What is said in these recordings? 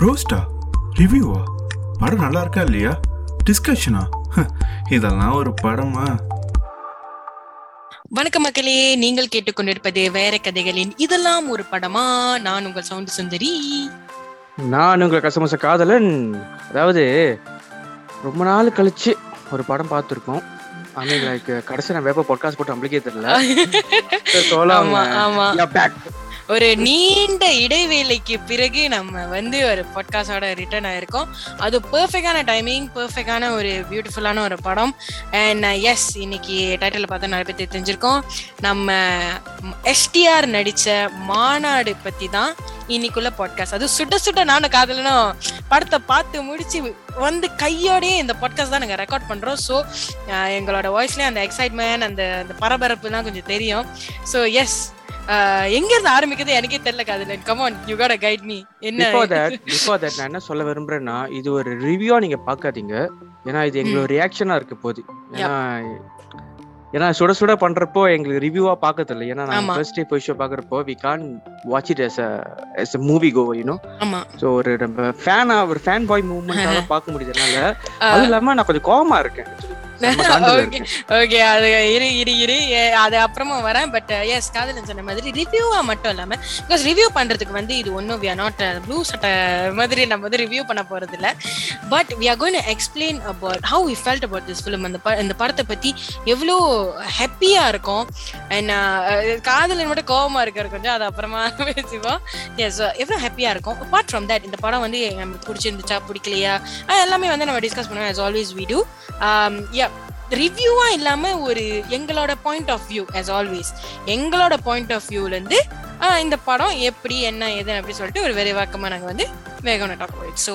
ரோஸ்டா? ரிவ்யூவா? படம் நல்லா இருக்கா இல்லையா? டிஸ்கஷனா? இதெல்லாம் ஒரு படமா? வணக்கம் மக்களே நீங்கள் கேட்டுக்கொண்டிருப்பது வேற கதைகளின் இதெல்லாம் ஒரு படமா? நான் உங்கள் சவுண்ட் சுந்தரி. நான் உங்கள் கசமச காதலன். அதாவது ரொம்ப நாள் கழிச்சு ஒரு படம் பார்த்துருக்கோம். மீன் லைக் கடைசி நான் வேப்ப பாட்காஸ்ட் போட்டு நம்மளுக்கே தெரியல. ஒரு நீண்ட இடைவேளைக்கு பிறகு நம்ம வந்து ஒரு பாட்காஸ்டோட ரிட்டர்ன் ஆயிருக்கோம். அது பெர்ஃபெக்டான டைமிங் பெர்ஃபெக்டான ஒரு பியூட்டிஃபுல்லான ஒரு படம். அண்ட் எஸ் uh, இன்னைக்கு டைட்டில் பார்த்தா நிறைய பேர் தெரிஞ்சிருக்கோம். நம்ம எஸ்டிஆர் நடித்த மாநாடு பற்றி தான் இன்னைக்குள்ள பாட்காஸ்ட் அது சுட்ட சுட்ட நானும் காதலனும் படத்தை பார்த்து முடிச்சு வந்து கையோடயே இந்த பாட்காஸ்ட் தான் நாங்கள் ரெக்கார்ட் பண்ணுறோம் ஸோ uh, எங்களோட வாய்ஸ்லேயே அந்த எக்ஸைட்மெண்ட் அந்த அந்த பரபரப்புலாம் கொஞ்சம் தெரியும். ஸோ எஸ் எங்க இருந்து ஆரம்பிக்கிறது எனக்கே தெரியல காதலன். Come on you got guide me என்ன? Before that, before that, நான் என்ன சொல்ல விரும்புறேன்னா இது ஒரு ரிவ்யூவா நீங்க பார்க்காதீங்க ஏன்னா இது எங்களோட ரியாக்ஷனா இருக்க போகுது. ஏன்னா ஏன்னா சுட சுட பண்றப்போ எங்களுக்கு ரிவ்யூவா பார்க்க தெரியல ஏன்னா நான். ஃபர்ஸ்ட் டே போய் ஷோ பாக்குறப்போ we can watch it as as movie go you know so ஒரு நம்ம ஃபேனா ஒரு ஃபேன் பாய் மூவ்மெண்ட்டாக பார்க்க முடியுது. என்னால அது இல்லாம நான் கொஞ்சம் கோவமா இருக்கேன். ஓகே அது இரு இரு இரு. அது அப்புறமா வரேன் பட் எஸ் காதலன் சொன்ன மாதிரி ரிவ்யூவா மட்டும் இல்லாம பிகாஸ் ரிவ்யூ பண்றதுக்கு வந்து இது ஒன்றும் வி ஆர் நாட் ப்ளூ சட்டை மாதிரி நம்ம வந்து ரிவ்யூ பண்ண போறது இல்ல but we are going explain about how we felt about this film அந்த இந்த படத்தை பத்தி எவ்வளோ ஹாப்பியா இருக்கும் அண்ட் காதலன் மட்டும் கோவமா இருக்கிற கொஞ்சம் அது அப்புறமா பேசுவோம். எஸ் எவ்வளோ ஹாப்பியா இருக்கும். அப்பார்ட் ஃப்ரம் தட் இந்த படம் வந்து நமக்கு பிடிச்சிருந்துச்சா பிடிக்கலையா அது எல்லாமே வந்து நம்ம டிஸ்கஸ் பண்ணுவோம் as always we do. Um, yeah ரிவ்யூவா இல்லாம ஒரு எங்களோட point of view as always எங்களோட பாயிண்ட் ஆஃப் வியூல இருந்து இந்த படம் எப்படி என்ன எது அப்படி சொல்லிட்டு ஒரு விரைவாக்கமா நாங்க வந்து we gonna talk about so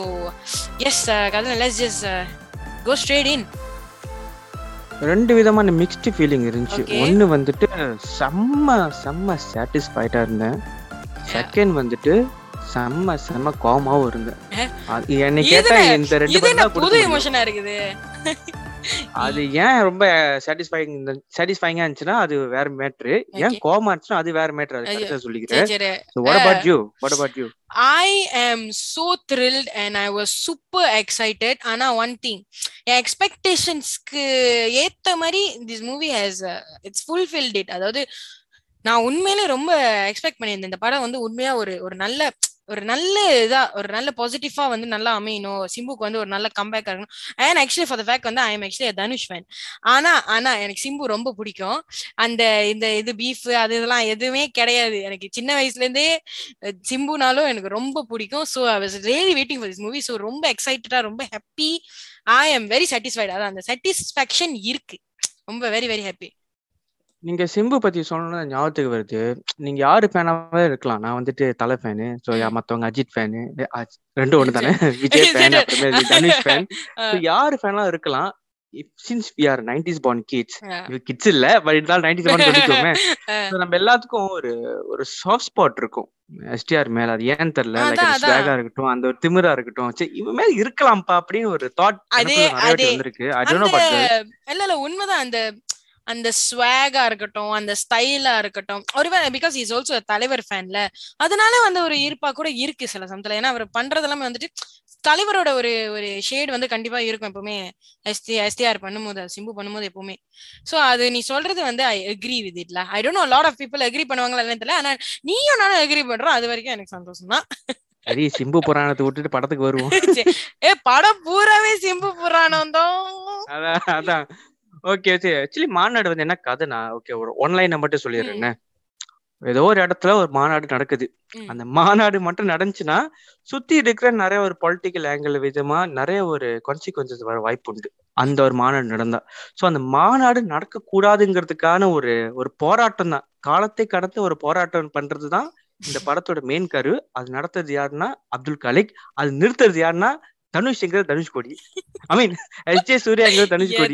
yes கதை let's just go straight in ரெண்டு விதமான மிக்ஸ்டு ஃபீலிங் இருந்துச்சு. ஒன்னு வந்துட்டு செம்ம செம்ம சாட்டிஸ்ஃபைடா இருந்தேன். செகண்ட் வந்துட்டு செம்ம செம்ம கோமாவும் இருந்தேன். Eh? என்னை கேட்டா இந்த ரெண்டு புது. எமோஷனா இருக்குது? அது ஏன் ரொம்ப சாட்டிஸ்ஃபைங் சாட்டிஸ்ஃபைங்கா இருந்துச்சுன்னா அது வேற மேட்ரு ஏன். கோமா இருந்துச்சுன்னா அது வேற மேட்ரு அது. கரெக்டா சொல்லிக்கிறேன் what about you? What about you? I am so thrilled and I was super excited. ஆனா ஒன் திங் என் எக்ஸ்பெக்டேஷன்ஸ்க்கு ஏத்த மாதிரி this movie has its fulfilled it அதாவது நான் உண்மையிலே ரொம்ப எக்ஸ்பெக்ட் பண்ணியிருந்தேன் இந்த படம் வந்து உண்மையா ஒரு ஒரு நல்ல ஒரு நல்ல இதா ஒரு நல்ல பாசிட்டிவா வந்து நல்லா அமையணும். சிம்புக்கு வந்து ஒரு நல்ல கம்பேக் இருக்கணும் and actually for the fact வந்து I am actually Dhanush fan ஆனா ஆனா எனக்கு சிம்பு ரொம்ப பிடிக்கும். அந்த இந்த இது பீஃப் அது இதெல்லாம் எதுவுமே கிடையாது. எனக்கு சின்ன வயசுல இருந்தே சிம்புனாலும் எனக்கு ரொம்ப பிடிக்கும். So I was really waiting for this movie so ரொம்ப எக்ஸைட்டடா ரொம்ப happy I am very satisfied அதான் அந்த சாட்டிஸ்ஃபேக்ஷன் இருக்கு. ரொம்ப வெரி வெரி ஹாப்பி நீங்க சிம்பு பத்தி சொன்னா ஞாபகத்துக்கு வருது. நீங்க யாரு ஃபேனாவே இருக்கலாம். நான் வந்துட்டு தலை ஃபேனு ஸோ மத்தவங்க அஜித் ஃபேனு ரெண்டும் ஒண்ணு தானே? விஜய் ஃபேன் அப்புறமே தனுஷ் ஃபேன் யாரு ஃபேனா இருக்கலாம்? Since we are nineties born kids kids இல்ல பட் இருந்தாலும் நைன்டிஸ் பார்ன் சொல்லிக்கோமே. நம்ம எல்லாத்துக்கும் ஒரு ஒரு சாஃப்ட் ஸ்பாட் இருக்கும். எஸ்டிஆர் மேல அது ஏன் தெரியல. ஸ்வேகா இருக்கட்டும் அந்த ஒரு திமிரா இருக்கட்டும். சரி இவன் மேல இருக்கலாம்ப்பா அப்படின்னு ஒரு தாட் அதே, அதே. வந்திருக்கு. இல்ல இல்ல உண்மைதான். அந்த அந்த ஸ்வாகா இருக்கட்டும் அந்த ஸ்டைலா இருக்கட்டும். ஒருவேளை பிகாஸ் இஸ் ஆல்சோ தலைவர் ஃபேன்ல அதனால வந்து ஒரு ஈர்ப்பா கூட இருக்கு சில சமயத்துல. ஏன்னா அவர் பண்றதெல்லாமே வந்துட்டு தலைவரோட ஒரு ஒரு ஷேட் வந்து கண்டிப்பா இருக்கும் எப்பவுமே. எஸ்டி எஸ்டிஆர் பண்ணும்போது அது சிம்பு பண்ணும்போது எப்பவுமே. சோ அது நீ சொல்றது வந்து I agree with இட்ல I don't know lot of people agree பண்ணுவாங்களா இல்லைன்னு தெரியல. ஆனா நீயும் நானும் அக்ரி பண்றோம். அது வரைக்கும் எனக்கு சந்தோஷம் தான். சரி சிம்பு புராணத்தை விட்டுட்டு படத்துக்கு வருவோம். ஏ படம் பூராவே சிம்பு புராணம் தான். அதான். ஓகே சரி ஆக்சுவலி மாநாடு வந்து என்ன கதைனா ஓகே ஒரு ஒன்லைனை மட்டும் சொல்லிடுறேன்? ஏதோ ஒரு இடத்துல ஒரு மாநாடு நடக்குது. அந்த மாநாடு மட்டும் நடந்துச்சுன்னா சுத்தி இருக்கிற நிறைய ஒரு பொலிட்டிக்கல் ஆங்கிள் விதமா நிறைய ஒரு கான்சிக்வன்சஸ் வர வாய்ப்பு உண்டு. அந்த ஒரு மாநாடு நடந்தா. சோ அந்த மாநாடு நடக்க கூடாதுங்கிறதுக்கான ஒரு ஒரு போராட்டம் தான் காலத்தை கடந்து ஒரு போராட்டம் பண்றதுதான் இந்த படத்தோட மெயின் கரு. அது நடத்துறது யாருன்னா அப்துல் கலிக். அது நிறுத்துறது யாருன்னா Dhanush சிங்கிர Dhanushkodi I mean S J Suryah Dhanushkodi Dhanushkodi.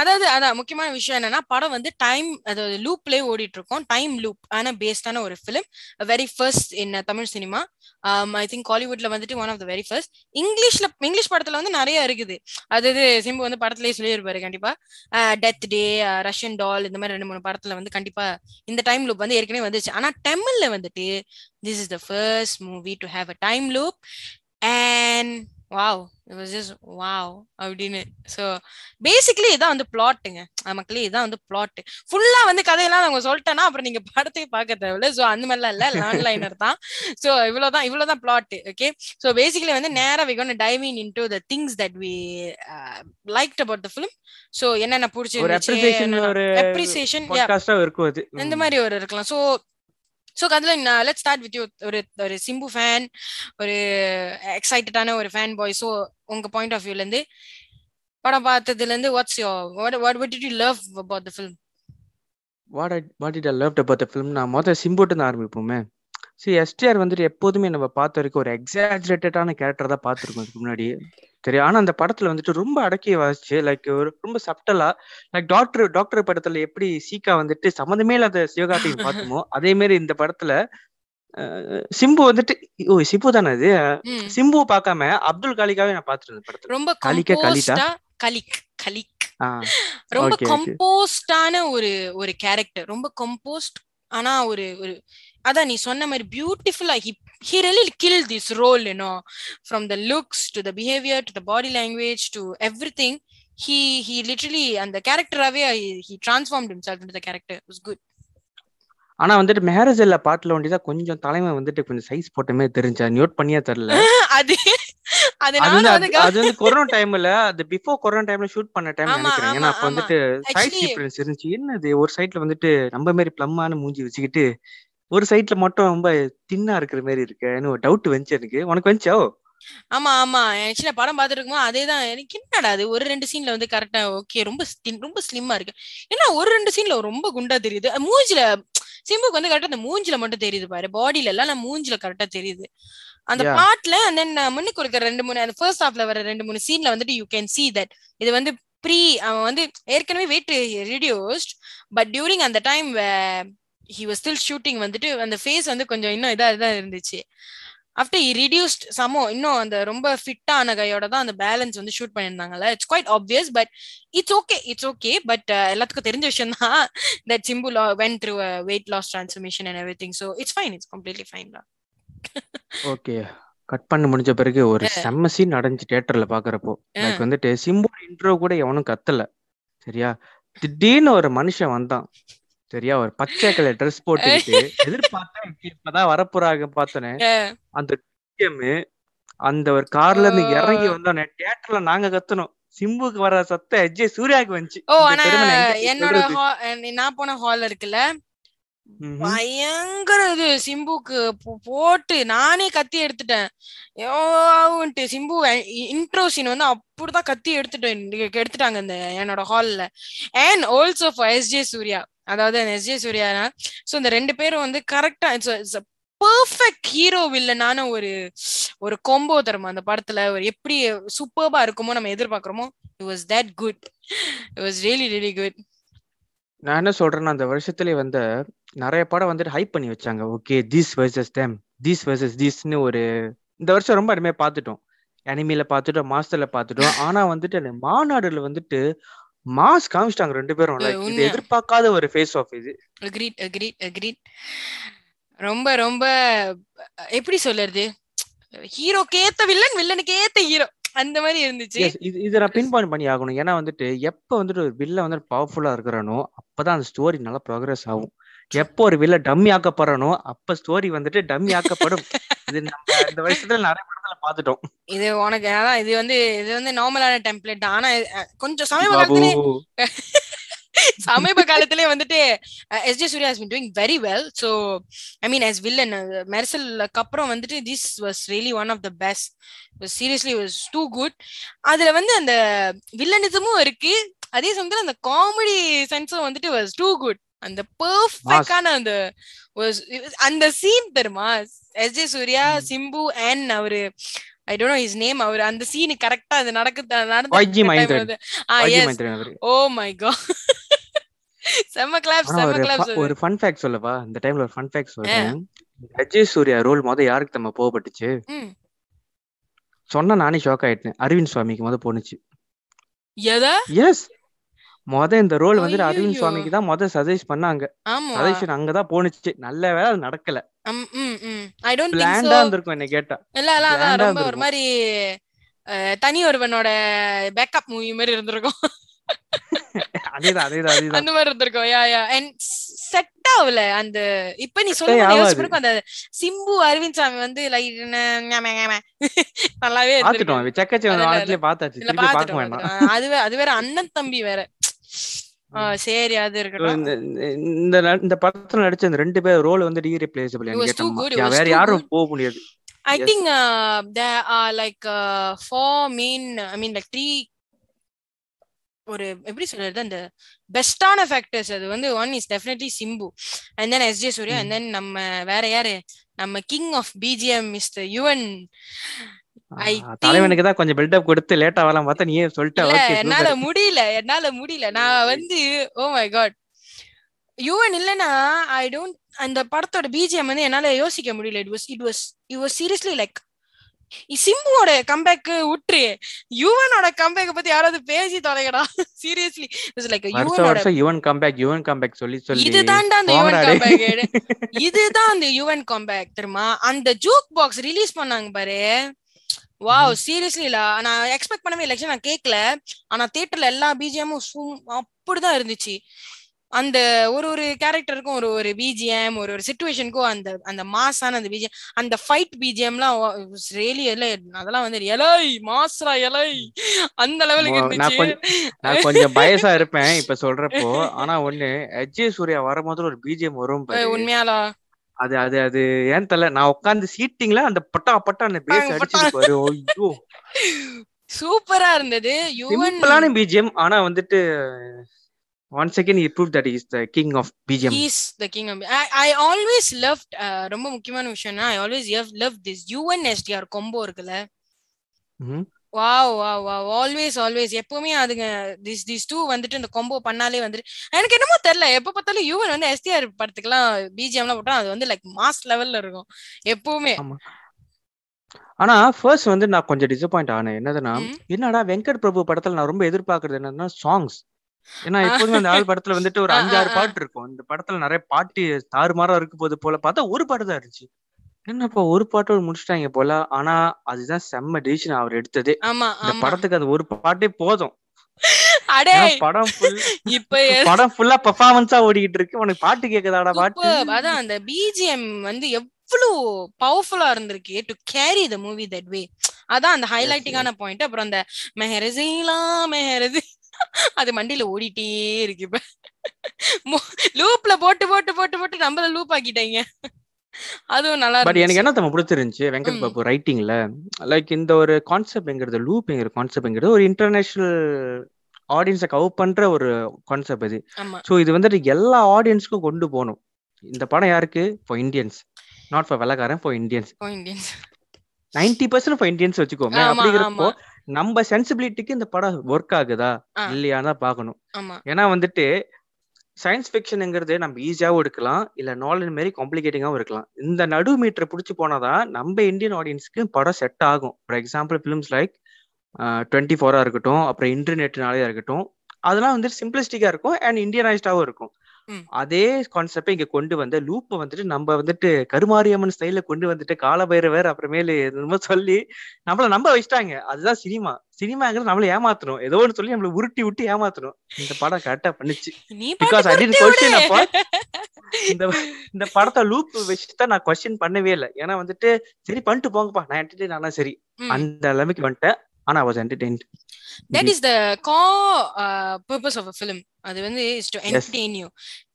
அதாவது அதான் முக்கியமான விஷயம் என்னன்னா படம் வந்து டைம் அதாவது லூப்லயே ஓடிட்டு இருக்கோம். டைம் லூப் ஆனா பேஸ்டான ஒரு film very first in Tamil cinema. I think காலிவுட்ல வந்துட்டு one of the very first இங்கிலீஷ்ல இங்கிலீஷ் படத்துல வந்து நிறைய இருக்குது. அது இது சிம்பு வந்து படத்துலயே சொல்லியிருப்பாரு கண்டிப்பா. டெத் டே ரஷ்யன் டால் இந்த மாதிரி ரெண்டு மூணு படத்துல வந்து கண்டிப்பா இந்த டைம் லூப் வந்து ஏற்கனவே வந்துச்சு. ஆனா தமிழ்ல வந்துட்டு this is the first movie to have a time loop and wow. It was just wow அப்படின்னு. ஸோ பேசிக்கலி இதான் வந்து பிளாட்டுங்க மக்களே இதான் வந்து பிளாட் ஃபுல்லா வந்து கதையெல்லாம் அவங்க சொல்லிட்டேன்னா அப்புறம் நீங்க படத்தையே பார்க்க தேவையில்ல. ஸோ அந்த மாதிரிலாம் இல்ல. லேண்ட்லைனர் தான். ஸோ இவ்வளவுதான் இவ்வளவுதான் பிளாட் ஓகே ஸோ பேசிக்கலி வந்து நேரா we gonna dive in into the things that we liked about the film so என்னென்ன ஒரு அப்ரிசியேஷன் இந்த மாதிரி ஒரு இருக்கலாம். ஸோ ஸோ அதுல லெட் ஸ்டார்ட் வித் ஒரு ஒரு சிம்பு ஃபேன் ஒரு எக்ஸைட்டடான ஒரு ஃபேன் பாய் ஸோ உங்க பாயிண்ட் ஆஃப் வியூலேருந்து படம் பார்த்ததுலேருந்து what's yo what what what you love about the film what I what it I love about the film நான் மொதல் சிம்புட்டு தான் ஆரம்பிப்போமே. சி எஸ்டிஆர் வந்துட்டு எப்போதுமே நம்ம பார்த்த வரைக்கும் ஒரு எக்ஸாஜரேட்டடான கேரக்டர் தான் பார்த்துருக்கோம் இதுக்கு முன்னாடி. சரி ஆனா அந்த படத்துல வந்துட்டு ரொம்ப அடக்கி வாசிச்சு லைக் ஒரு ரொம்ப சப்டலா லைக் டாக்டர் டாக்டர் படத்துல எப்படி சீக்கா வந்துட்டு சம்மந்தமே இல்லாத சிவகார்த்திகன் பார்த்தோமோ அதே மாதிரி இந்த படத்துல சிம்பு வந்துட்டு ஓ சிம்பு தானே இது? சிம்பு பார்க்காம அப்துல் காலிக்காவே நான் பார்த்துருந்தேன் படத்துல. ரொம்ப கலிக்க கலிதா? Garlic garlic. ரொம்ப. கம்போஸ்டான ஒரு ஒரு கேரக்டர் ரொம்ப கம்போஸ்ட் ஆனா ஒரு ஒரு அதான் நீ சொன்ன மாதிரி பியூட்டிஃபுல்லா he he really killed this role you know from the looks to the behavior to the body language to everything. He he literally and the character away he, transformed himself into the character. It was good. ஆனா வந்துட்டு marriage இல்ல பாட்டுல ஒண்டிதான் கொஞ்சம் தலைமை வந்துட்டு கொஞ்சம் size போட்ட மாதிரி தெரிஞ்சா நோட் பண்ணியே தெரியல? அது அது வந்து கொரோனா டைம்ல அது பிஃபோர் கொரோனா டைம்ல ஷூட் பண்ண டைம் நினைக்கிறேன். ஏன்னா அப்ப. வந்துட்டு சைஸ் Actually- டிஃபரன்ஸ் இருந்துச்சு. என்னது ஒரு சைட்ல வந்துட்டு நம்ம மாதிரி பிளம்மான மூஞ்சி வச்சுக்கிட்டு ஒரு சைட்ல மட்டும் ரொம்ப தின்னா இருக்கிற மாதிரி இருக்கு ஒரு டவுட் வந்துச்சு எனக்கு. உனக்கு வந்துச்சோ? ஆமா ஆமா. ஆக்சுவலா படம் பார்த்துட்டு இருக்கும்போது அதேதான். எனக்கு என்னடா அது? ஒரு ரெண்டு சீன்ல வந்து கரெக்டா ஓகே ரொம்ப ரொம்ப ஸ்லிம்மா இருக்கு. ஏன்னா ஒரு ரெண்டு சீன்ல ரொம்ப குண்டா தெரியுது. மூஞ்சில சிம்புக்கு வந்து கரெக்டா அந்த மூஞ்சில மட்டும் தெரியுது பாரு. பாடியில எல்லாம் நான் மூஞ்சில கரெக்டா தெரியுது. அந்த Yeah. பாட்டுல தென் முன்னுக்கு இருக்கிற ரெண்டு மூணு அந்த ஃபர்ஸ்ட் ஹாஃப்ல வர ரெண்டு மூணு சீன்ல வந்துட்டு யூ கேன் see தட் இது வந்து ப்ரீ அவன் வந்து ஏற்கனவே வெயிட் ரிடியூஸ்ட் பட் டியூரிங் அந்த time he was still shooting வந்துட்டு அந்த ஃபேஸ் வந்து கொஞ்சம் இன்னும் இதா இதா இருந்துச்சு. ஆஃப்டர் இ ரிடியூஸ்ட் சமோ இன்னும் அந்த ரொம்ப ஃபிட்டான கையோட தான் அந்த பேலன்ஸ் வந்து shoot பண்ணியிருந்தாங்கல்ல. It's quite obvious but it's okay it's okay but எல்லாத்துக்கும் தெரிஞ்ச விஷயம் தான் that Simbu went through weight loss transformation and everything so it's fine it's completely fine தான் ஓகே கட் பண்ண முடிஞ்ச பிறகு ஒரு செம்ம சீன் நடந்துச்சு தியேட்டர்ல பாக்குறப்போ. எனக்கு வந்துட்டு சிம்பு இன்ட்ரோ கூட எவனும் கத்தல. சரியா? திடீர்னு ஒரு மனுஷன் வந்தான். சரியா ஒரு பச்சை கலர் ட்ரெஸ் போட்டுக்கிட்டு எதிர்பார்த்தேன் இப்பதான் வரப்போறாங்க பார்த்தோன்னே அந்த அந்த ஒரு கார்ல இருந்து இறங்கி வந்தோடனே தியேட்டர்ல நாங்க கத்தணும் சிம்புக்கு வர சத்தம் எஜ்ஜே சூர்யாவுக்கு வந்துச்சு. ஓ ஆனா என்னோட நான் போன ஹால் இருக்குல்ல. பயங்கர இது சிம்புக்கு போட்டு நானே கத்தி எடுத்துட்டேன். யோன்ட்டு சிம்பு இன்ட்ரோ சீன் வந்து அப்படிதான் கத்தி எடுத்துட்டேன் எடுத்துட்டாங்க இந்த என்னோட ஹால்ல and also for S J Suryah அதாவது எஸ்ஜே சூர்யானா. ஸோ இந்த ரெண்டு பேரும் வந்து கரெக்டா இட்ஸ் பர்ஃபெக்ட் ஹீரோ வில்லனான ஒரு ஒரு கொம்போ தரும்? அந்த படத்துல ஒரு எப்படி சூப்பர்பா இருக்குமோ நம்ம எதிர்பார்க்கிறோமோ it was that good it was really really good நான் என்ன சொல்றேன்னா அந்த வருஷத்துல வந்து நிறைய படம் வந்துட்டு ஹைப் பண்ணி வச்சாங்க. Okay this versus them this versus திஸ்னு ஒரு இந்த வருஷம் ரொம்ப அருமையா பார்த்துட்டோம். அனிமில பார்த்துட்டோம் மாஸ்டர்ல பார்த்துட்டோம். ஆனா வந்துட்டு மாநாடுல வந்துட்டு மாஸ் காமிச்சிட்டாங்க ரெண்டு பேரும். இது. எதிர்பார்க்காத ஒரு ஃபேஸ் ஆஃப் இது. அக்ரீட் அக்ரீட் அக்ரீட் ரொம்ப ரொம்ப எப்படி சொல்றது? ஹீரோக்கு ஏத்த வில்லன் வில்லனுக்கு ஏத்த ஹீரோ அந்த மாதிரி இருந்துச்சு. இது இதை நான் பின் பாயிண்ட் பண்ணி ஆகணும். ஏன்னா வந்துட்டு எப்ப வந்துட்டு ஒரு வில்ல வந்து பவர்ஃபுல்லா இருக்கிறானோ அப்பதான் அந்த ஸ்டோரி நல்லா ப்ரோக்ரஸ் ஆகும். எப்போ ஒரு வில்ல டம்மி ஆக்கப்படுறனோ அப்ப ஸ்டோரி வந்துட்டு டம்மி ஆக்கப்படும். இது நம்ம இந்த வருஷத்துல நிறைய படத்துல பார்த்துட்டோம் இது உனக்கு அதான் இது வந்து இது வந்து நார்மலான டெம்ப்ளேட் தான். ஆனா கொஞ்சம் சமீப காலத்திலே சமீப காலத்திலே வந்துட்டு S J Suryah has been doing very well so I mean as villain மெர்சலுக்கு அப்புறம் வந்துட்டு this was really one of the best seriously was too good அதுல வந்து அந்த வில்லனிசமும் இருக்கு. அதே சமயத்துல அந்த காமெடி சென்ஸும் வந்துட்டு வாஸ் டூ குட் அந்த பெர்ஃபெக்டான அந்த அந்த சீன் தெரியுமா? S J Suryah. Simbu and அவரு ஐ டோன்ட் ஹிஸ் நேம் அவர் அந்த சீன் கரெக்டா அது நடக்கு YG நடந்து. ஓ மை காட் செம்ம கிளாப்ஸ் ஆனா செம்ம கிளாப்ஸ் ஒரு ஃபன் ஃபேக்ட் சொல்லவா? இந்த டைம்ல ஒரு ஃபன் ஃபேக்ட் சொல்றேன். அஜய் சூர்யா ரோல் முத யாருக்கு நம்ம போகப்பட்டுச்சு? சொன்னா நானே ஷாக் ஆயிட்டேன். அரவிந்த் சுவாமிக்கு முத போனுச்சு எதா? எஸ் முத இந்த ரோல் வந்துட்டு அரவிந்த். சுவாமிக்கு தான் முத சஜஸ்ட் பண்ணாங்க. சஜஷன் அங்கதான் போனுச்சு நல்ல வேலை அது நடக்கல. ஐ டோன்ட் சோ இருந்திருக்கும் என்ன கேட்டா. இல்ல இல்ல அதான் ரொம்ப ஒரு. மாதிரி தனி ஒருவனோட பேக்கப் மூவி மாதிரி இருந்திருக்கும். அதேதான் அதேதான் அதேதான். அந்த மாதிரி இருந்திருக்கும். யா யா அண்ட் செட் ஆகல. அந்த இப்ப நீ பிறகு அந்த சிம்பு அரவிந்த் சாமி வந்து லைக் நல்லாவே பாத்துட்டோம் செக்கச்சே வாரத்திலே பார்த்தாச்சு. பாத்துட்டோம். அது வேற அண்ணன் தம்பி வேற. சரி அது இருக்கட்டும். இந்த இந்த படத்துல நடிச்ச இந்த ரெண்டு பேர் ரோல் வந்து ரீரிப்ளேசபிள் வேற யாரும். போக முடியாது. Uh, there are like uh, four main, I mean like three ஒரு எப்படி சொல்றது? அந்த பெஸ்டான ஃபேக்டர்ஸ் அது வந்து one is definitely Simbu and then S J Suryah and then நம்ம வேற யாரு? நம்ம king of BGM mister Yuvan தலைவனுக்கு தான் கொஞ்சம் பில்டப் கொடுத்து லேட்டா வரலாம் பார்த்தா நீயே சொல்லிட்ட என்னால முடியல என்னால முடியல. நான் வந்து ஓ மை காட் யுவன் இல்லனா ஐ டோன்ட் அந்த படத்தோட பிஜிஎம் வந்து என்னால யோசிக்க முடியல. It was it was it was seriously like சிம்புவோட கம்பேக் விட்டுரு யுவனோட கம்பேக் பத்தி யாராவது பேசி தொலைங்கடா. சீரியஸ்லி இட்ஸ் லைக் யுவனோட யுவன் கம்பேக் யுவன் கம்பேக் சொல்லி சொல்லி. இதுதான்டா அந்த யுவன். கம்பேக் இதுதான் அந்த யுவன் கம்பேக் தெரியுமா? அந்த ஜூக் பாக்ஸ் ரிலீஸ் பண்ணாங்க பாரு. வாவ் சீரியஸ்லி இல்ல நான் எக்ஸ்பெக்ட் பண்ணவே இல்லை. நான் கேட்கல ஆனா தியேட்டர்ல எல்லா பிஜிஎமும் அப்படிதான் இருந்துச்சு. அந்த ஒரு ஒரு கேரக்டருக்கும் ஒரு ஒரு பிஜிஎம் ஒரு ஒரு சுச்சுவேஷனுக்கும் அந்த அந்த மாசான அந்த பிஜிஎம் அந்த ஃபைட் பிஜிஎம்லாம் ரியலி அதெல்லாம் வந்து எலை மாஸ்ரா எலை. அந்த லெவலுக்கு இருந்துச்சு. நான் கொஞ்சம் பயசா இருப்பேன் இப்ப சொல்றப்போ. ஆனா ஒண்ணு எஜ்ஜே சூர்யா வரும்போது ஒரு பிஜிஎம் வரும் உண்மையாலா அது அது அது ஏன் தெரியல நான் உட்காந்து சீட்டிங்ல அந்த பட்டா பட்டா அந்த பேஸ் பாரு. ஐயோ. சூப்பரா இருந்தது. சிம்பிளான பிஜிஎம் ஆனா வந்துட்டு one second he prove that is the king of BGM he's the king I always love ரொம்ப முக்கியமான விஷயம்னா I always love this Yuvan STR combo இருக்குல்ல. Wow wow wow always always எப்பவுமே அதுங்க திஸ் திஸ் டூ வந்துட்டு இந்த combo பண்ணாலே வந்துட்டு எனக்கு என்னமோ தெரியல. எப்ப பார்த்தாலும் யுவன் வந்து எஸ்டிஆர் படத்துக்குலாம் பிஜிஎம்லாம் போட்டா அது வந்து லைக் மாஸ் லெவல்ல இருக்கும். எப்பவுமே. ஆனா ஃபர்ஸ்ட் வந்து நான் கொஞ்சம் டிசப்பாயிண்ட் ஆனேன். என்னதுன்னா. என்னடா வெங்கட் பிரபு படத்துல நான் ரொம்ப எதிர்பார்க்கறது என்னன்னா சாங்ஸ் ஏன்னா எப்போதுமே அந்த ஆள் படத்துல வந்துட்டு ஒரு அஞ்சாறு. பாட்டு இருக்கும். இந்த படத்துல நிறைய பாட்டு தாறுமாறா இருக்கு போது போல பார்த்தா ஒரு பாட்டு தான் இருந்துச்சு. என்னப்பா ஒரு பாட்டோட முடிச்சிட்டாங்க போல. ஆனா அதுதான் செம்ம டிசிஷன் அவர் எடுத்ததே. இந்த படத்துக்கு அது ஒரு பாட்டே போதும். அடே! படம் இப்ப படம் ஃபுல்லா பெர்ஃபார்மன்ஸா ஓடிக்கிட்டு இருக்கு. உனக்கு பாட்டு கேக்குதாடா பாட்டு. அதான் அந்த பிஜிஎம் வந்து எவ்வளவு பவர்ஃபுல்லா இருந்திருக்கு. To carry the movie that way அதான் அந்த ஹைலைட்டிங்கான பாயிண்ட் அப்புறம் அந்த மெஹரசிலா மெஹரசி அது மண்டியில ஓடிட்டே இருக்கு இப்ப. லூப்ல போட்டு போட்டு போட்டு போட்டு நம்மள லூப் ஆக்கிட்டாங்க. அதுவும் நல்லா பட் எனக்கு என்ன தம்ம பிடிச்சிருந்துச்சு? வெங்கட். பாபு ரைட்டிங்ல லைக் இந்த ஒரு கான்செப்ட்ங்கிறது லூப்ங்கிற கான்செப்ட்ங்கிறது ஒரு இன்டர்நேஷனல் ஆடியன்ஸை கவர் பண்ற ஒரு கான்செப்ட் இது ஸோ இது வந்துட்டு எல்லா ஆடியன்ஸ்க்கும் கொண்டு போகணும். இந்த படம் யாருக்கு? ஃபார் இந்தியன்ஸ் நாட் ஃபார் வெள்ளக்காரன் for Indians ninety percent for Indians வச்சுக்கோமே. அப்படிங்கிறப்போ நம்ம சென்சிபிலிட்டிக்கு இந்த படம் ஒர்க் ஆகுதா. இல்லையான்னு தான் பார்க்கணும். ஏன்னா வந்துட்டு சயின்ஸ் ஃபிக்ஷனுங்கிறது நம்ம ஈஸியாகவும் எடுக்கலாம். இல்லை நாலேஜ் மாரி காம்ப்ளிகேட்டிங்காகவும் இருக்கலாம் இந்த நடு மீட்டரை பிடிச்சி போனாதான் நம்ம இந்தியன் ஆடியன்ஸ்க்கு படம் செட் ஆகும். For example films like twenty ஃபோராக இருக்கட்டும் அப்புறம் இன்டர்நெட்னாலே இருக்கட்டும். அதெல்லாம் வந்து சிம்பிளிஸ்டிக்காக இருக்கும் அண்ட் இந்தியனைஸ்டாகவும் இருக்கும். அதே கான்செப்டை இங்க கொண்டு வந்து லூப்பை வந்துட்டு நம்ம வந்துட்டு கருமாரியம்மன் ஸ்டைல கொண்டு வந்துட்டு காலபைரவர் அப்புறமேலு சொல்லி நம்மள நம்ப வச்சிட்டாங்க. அதுதான் சினிமா. சினிமாங்கிறது நம்மள ஏமாத்தணும் ஏதோ ஒன்று சொல்லி நம்மள உருட்டி விட்டு ஏமாத்தணும் இந்த படம் கரெக்டா பண்ணுச்சு. அப்ப. இந்த இந்த படத்தை லூப் வச்சுதான் நான் கொஸ்டின் பண்ணவே இல்லை. ஏன்னா வந்துட்டு சரி பண்ணிட்டு போங்கப்பா. நான் என்டர்டெயின் ஆனா சரி. அந்த நிலைமைக்கு வந்துட்டேன். ஆனா was entertain that is the கா பர்பஸ் ஆஃப் அ ஃபிலிம் அது வந்து இஸ் டு என்டர்டெயின் யூ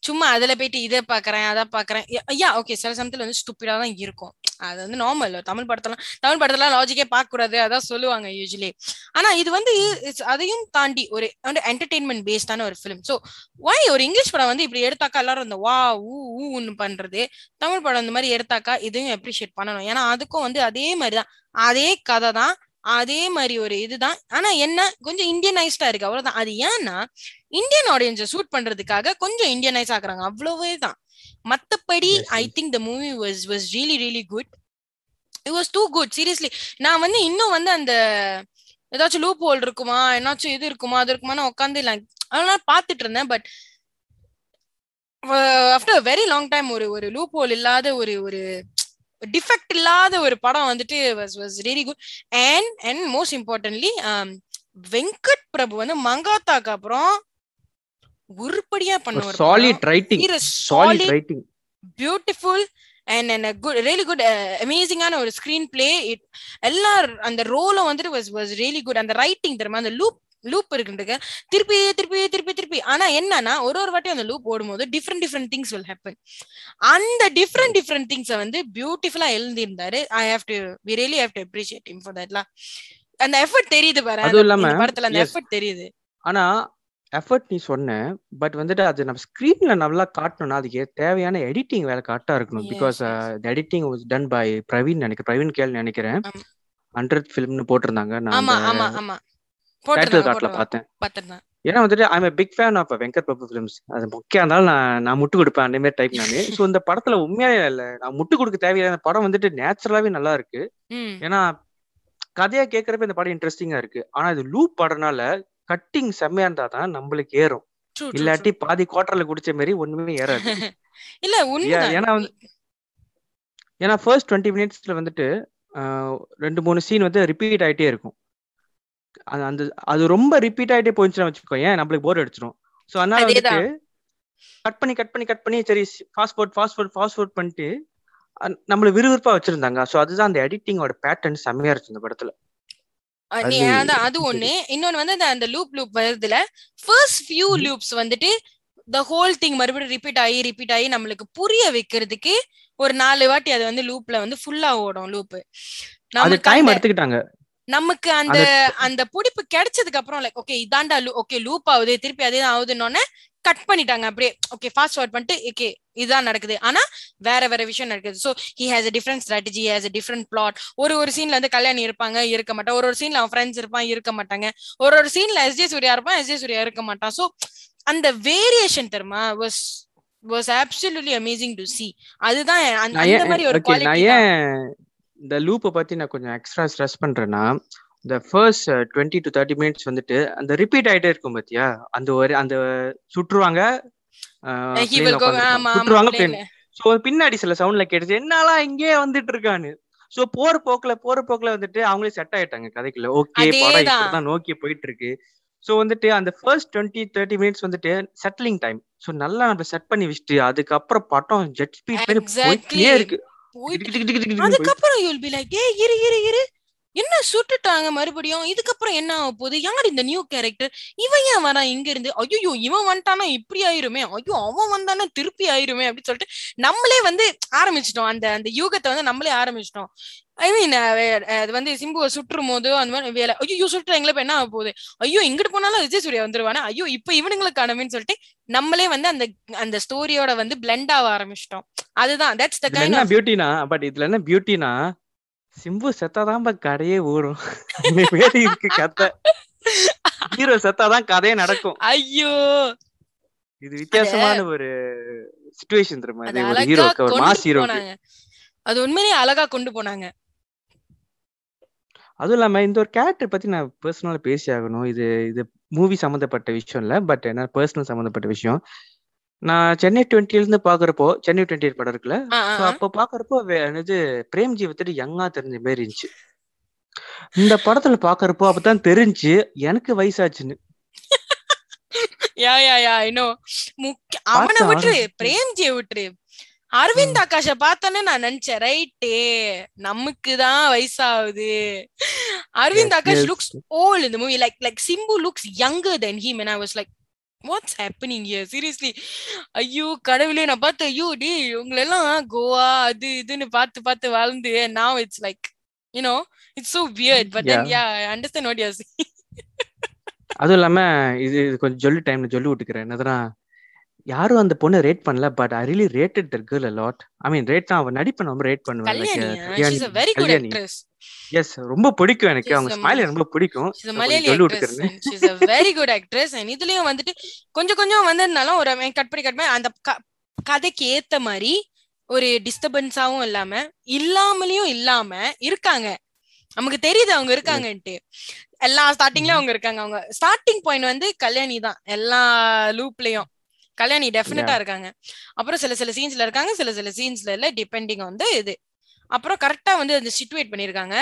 சும்மா அதுல போயிட்டு இதை பாக்குறேன் அதை பாக்குறேன். ஐயா ஓகே சில சமயத்துல வந்து ஸ்டூப்பிடா தான் இருக்கும். அது வந்து நார்மல் தமிழ் படத்தெல்லாம் தமிழ் படத்தெல்லாம் லாஜிக்கே பார்க்க கூடாது அதான் சொல்லுவாங்க யூஸ்வலி ஆனா இது வந்து அதையும் தாண்டி ஒரு வந்து என்டர்டெயின்மெண்ட் பேஸ்டான ஒரு ஃபிலிம் ஸோ ஒய் ஒரு இங்கிலீஷ் படம் வந்து இப்படி எடுத்தாக்கா எல்லாரும் இந்த வா ஊ ஊன்னு பண்றது? தமிழ் படம் இந்த மாதிரி எடுத்தாக்கா இதையும் அப்ரிஷியேட் பண்ணணும். ஏன்னா அதுக்கும் வந்து அதே மாதிரி தான். அதே கதை தான் அதே மாதிரி ஒரு இதுதான். ஆனா என்ன? கொஞ்சம் இந்தியனைஸ்டா இருக்கு. அவ்வளவுதான். அது ஏன்னா இந்தியன் ஆடியன்ஸை சூட் பண்றதுக்காக கொஞ்சம் இந்தியனைஸ் ஆக்குறாங்க அவ்வளவே தான். மத்தபடி I. Think the movie was was really really good it was too good seriously நான் வந்து இன்னும் வந்து அந்த ஏதாச்சும் லூப் ஹோல் இருக்குமா? என்னாச்சும் இது இருக்குமா? அது இருக்குமான்னு உட்காந்து அதெல்லாம் பார்த்துட்டு இருந்தேன். But after very long time ஒரு ஒரு லூப் ஹோல் இல்லாத ஒரு ஒரு டிஃபெக்ட் இல்லாத ஒரு படம் வந்துட்டு was was really good and and most importantly Venkat Prabhu வந்து மங்காத்தாக்கு அப்புறம் உருப்படியா பண்ண ஒரு solid writing solid. Writing beautiful and and good really good அமேசிங்கான ஒரு ஸ்கிரீன் பிளே இட் எல்லா அந்த ரோலும் வந்துட்டு வாஸ் வாஸ் ரியலி குட் அந்த ரைட்டிங் தெரியுமா? அந்த லூப் லூப் இருக்குன்றது திருப்பி திருப்பி திருப்பி ஆனா என்னன்னா ஒரு ஒரு வாட்டி அந்த லூப் ஓடும்போது different different things will happen அந்த டிஃப்ரெண்ட் டிஃப்ரெண்ட் திங்ஸை வந்து பியூட்டிஃபுல்லா எழுந்திருந்தாரு I have to we really have to appreciate him for தட்லாம் அந்த எஃபர்ட் தெரியுது பாரு அதுவும் இல்லாம, படத்துல அந்த. எஃபர்ட் தெரியுது. ஆனா எஃபர்ட் நீ சொன்ன பட் வந்துட்டு அது நம்ம ஸ்கிரீன்ல நல்லா காட்டணும்னா அதுக்கு தேவையான எடிட்டிங் வேலை கரெக்டா இருக்கணும். Because. Editing was done by Praveen நினைக்கிறேன். பிரவீன் கேள் நினைக்கிறேன். ஹண்ட்ரட் ஃபிலிம்னு போட்டிருந்தாங்க. நான் ஆமா அந்த ஆமா ஆமா. டைட்டில் கார்ட்ல பார்த்தேன். ஏன்னா வந்துட்டு I'm big fan of Venkat Prabhu films அது முக்கியம் இருந்தாலும் நான் நான் முட்டு கொடுப்பேன் அந்த மாதிரி டைப் நானு. ஸோ இந்த படத்துல உண்மையாவே இல்ல. நான் முட்டு கொடுக்க தேவையில்லை. படம் வந்துட்டு நேச்சுரலாவே நல்லா இருக்கு. ஏன்னா கதையா கேட்கறப்ப இந்த படம் இன்ட்ரெஸ்டிங்கா இருக்கு. ஆனா இது லூப் படம்னால கட்டிங் செம்மையா இருந்தா தான் நம்மளுக்கு ஏறும். இல்லாட்டி. பாதி குவார்டர்ல குடிச்ச மாதிரி ஒண்ணுமே ஏறாது. இல்ல ஏன்னா வந்து- ஏன்னா ஃபர்ஸ்ட் டுவெண்ட்டி மினிட்ஸ்ல வந்துட்டு ரெண்டு மூணு சீன் வந்து ரிப்பீட் ஆயிட்டே இருக்கும். அந்த அது ரொம்ப ரிப்பீட் ஆயிட்டே போயிடுச்சுன்னா வச்சுக்கோ ஏன் நம்மளுக்கு போர் அடிச்சிடும் ஸோ அதனால வந்துட்டு. கட் பண்ணி கட் பண்ணி கட் பண்ணி சரி fast forward fast forward fast forward பண்ணிட்டு நம்மள விறுவிறுப்பா வச்சிருந்தாங்க ஸோ அதுதான் அந்த எடிட்டிங்கோட பேட்டர்ன் செம்மையா இருந்துச்சு இந்த படத்துல நீ அது. ஒண்ணு இன்னொன்னு வந்து அந்த- லூப் லூப் வருதுல ஃபர்ஸ்ட் ஃபியூ. லூப்ஸ் வந்துட்டு த ஹோல் திங் மறுபடியும் ரிப்பீட் ஆகி ரிப்பீட் ஆகி நம்மளுக்கு புரிய வைக்கிறதுக்கு ஒரு நாலு வாட்டி அது வந்து லூப்ல வந்து ஃபுல்லா ஓடும் லூப் டைம் எடுத்துக்கிட்டாங்க நமக்கு அந்த அந்த பிடிப்பு கிடைச்சதுக்கு அப்புறம் லைக் ஓகே இதாண்டா ஓகே லூப் ஆகுது திருப்பி அதே தான் ஆகுதுன்னொன்னே கட் பண்ணிட்டாங்க. அப்படியே ஓகே ஃபாஸ்ட் ஃபார்வர்ட் பண்ணிட்டு ஓகே இதுதான் நடக்குது. ஆனா வேற வேற விஷயம் நடக்குது. So he has a different strategy has a different plot ஒரு ஒரு சீன்ல வந்து கல்யாணி இருப்பாங்க இருக்க மாட்டான் ஒரு ஒரு சீன்ல அவன் ஃப்ரெண்ட்ஸ் இருப்பான் இருக்க மாட்டாங்க. ஒரு ஒரு சீன்ல எஸ் ஜே சூர்யா இருப்பான் எஸ் ஜே சூர்யா இருக்க மாட்டான். ஸோ அந்த வேரியேஷன் தெரியுமா? Was was absolutely amazing to see. அதுதான் அந்த மாதிரி ஒரு குவாலிட்டி இந்த லூப்பை பத்தி நான் கொஞ்சம் எக்ஸ்ட்ரா ஸ்ட்ரெஸ் பண்றேன்னா இந்த first twenty to thirty minutes வந்துட்டு அந்த ரிப்பீட் ஆயிட்டே இருக்கும் பாத்தியா? அந்த ஒரு அந்த சுற்றுவாங்க ஆமா சுற்றுவாங்க. ஸோ பின்னாடி சில சவுண்ட்ல கேட்டுச்சு என்னாலாம் இங்கேயே வந்துட்டு இருக்கான்னு? ஸோ போற போக்குல போற போக்குல வந்துட்டு அவங்களே செட் ஆயிட்டாங்க கதைக்குள்ள. ஓகே படம் நோக்கி போயிட்டு இருக்கு ஸோ வந்துட்டு அந்த ஃபர்ஸ்ட் டுவெண்ட்டி தேர்ட்டி மினிட்ஸ் வந்துட்டு செட்டிலிங் டைம் ஸோ நல்லா நம்ம செட் பண்ணி வச்சுட்டு அதுக்கப்புறம் படம் ஜெட் ஸ்பீட். போயிட்டே இருக்கு. போயிட்டு அதுக்கப்புறம் யூல் பி லைக் ஏ இரு இரு இரு. என்ன சுட்டுட்டாங்க மறுபடியும்? இதுக்கப்புறம் என்ன ஆக போகுது? யார் இந்த நியூ கேரக்டர் இவன் ஏன் வரான்? இங்க இருந்து ஐயோ இவன் வந்துட்டானா? இப்படி ஆயிருமே. ஐயோ அவன் வந்தானா? திருப்பி ஆயிருமே அப்படின்னு சொல்லிட்டு நம்மளே வந்து ஆரம்பிச்சிட்டோம். அந்த அந்த யூகத்தை வந்து நம்மளே ஆரம்பிச்சிட்டோம். ஐ மீன் அது வந்து சிம்புவை சுற்றும் போது அந்த மாதிரி வேலை. ஐயோ சுட்டுறாங்களே இப்ப என்ன ஆக போகுது? ஐயோ இங்கிட்டு போனாலும் விஜய் சூர்யா வந்துருவானா? ஐயோ இப்ப இவனுங்களுக்கு காணமேன்னு சொல்லிட்டு நம்மளே வந்து அந்த அந்த ஸ்டோரியோட வந்து பிளெண்ட் ஆக ஆரம்பிச்சிட்டோம். அதுதான். தட்ஸ் த கைண்ட் ஆஃப் பியூட்டினா பட் இதுல என்ன பியூட்டினா சிம்பு செத்தாதான் கடையே ஊறும் இருக்கு கதை ஹீரோ செத்தாதான் கதையே நடக்கும். ஐயோ. இது வித்தியாசமான ஒரு சுச்சுவேஷன் தெரியுமா? இது ஒரு ஹீரோக்கு ஒரு மாஸ் ஹீரோக்கு அது உண்மையிலேயே அழகா கொண்டு போனாங்க. அதுவும் இல்லாம இந்த ஒரு கேரக்டர் பத்தி நான் பர்சனலா பேசி ஆகணும் இது இது மூவி சம்மந்தப்பட்ட விஷயம் இல்ல பட் என்ன பர்சனல் சம்மந்தப்பட்ட விஷயம். நான் சென்னை டுவெண்ட்டில இருந்து பாக்குறப்போ சென்னை டுவெண்ட்டி படம் இருக்குல்ல. அப்போ பாக்குறப்போ என்னது பிரேம்ஜி வந்துட்டு யங்கா தெரிஞ்ச மாதிரி இருந்துச்சு. இந்த படத்துல பாக்குறப்போ அப்பதான் தெரிஞ்சு எனக்கு வயசாச்சுன்னு. யா யா யா இன்னும் முக்கிய அவனை விட்டுரு பிரேம்ஜிய விட்டுரு. அரவிந்த் ஆகாஷ பார்த்தோன்னே நான் நினைச்சேன் ரைட்டே நமக்குதான் வயசாகுது. அரவிந்த் ஆகாஷ். லுக்ஸ் ஓல்ட் இந்த movie like like Simbu looks younger than him and I was like what's happening here? சீரியஸ்லி ஐயோ கடவுளே நான் பார்த்து ஐயோ டி இவங்களெல்லாம் கோவா அது இதுன்னு பார்த்து பார்த்து வாழ்ந்து now it's like you know it's so weird. But then Yeah. yeah I understand what you're saying. அதுவும் இல்லாம இது இது கொஞ்சம் சொல்லி டைம்ல சொல்லி விட்டுக்கிறேன். என்னதுன்னா யாரும் அந்த பொண்ணை ரேட் பண்ணல but I really rated that girl lot I mean rate தான் அவன் நடிப்பை ரொம்ப ரேட் பண்ணுவேன் எஸ் ரொம்ப பிடிக்கும் எனக்கு. அவங்க ஸ்மைல் ரொம்ப பிடிக்கும். good actress. And இதுலயும் வந்துட்டு கொஞ்சம் கொஞ்சம் வந்திருந்தாலும் ஒரு கட் பண்ணி கட் பண்ணி அந்த கதைக்கு ஏத்த மாதிரி ஒரு டிஸ்டர்பன்ஸாவும் இல்லாம இல்லாமலையும் இல்லாம இருக்காங்க. நமக்கு தெரியுது அவங்க இருக்காங்கன்ட்டு. எல்லா ஸ்டார்டிங்லயும் அவங்க இருக்காங்க. அவங்க ஸ்டார்டிங் பாயிண்ட் வந்து கல்யாணி தான். எல்லா லூப்லயும் கல்யாணி டெஃபினட்டா இருக்காங்க. அப்புறம் சில சில சீன்ஸ்ல இருக்காங்க. சில சில சீன்ஸ்ல இல்ல டிபெண்டிங் வந்து இது. அப்புறம் கரெக்டா வந்து அந்த சிட்டுவேட் பண்ணிருக்காங்க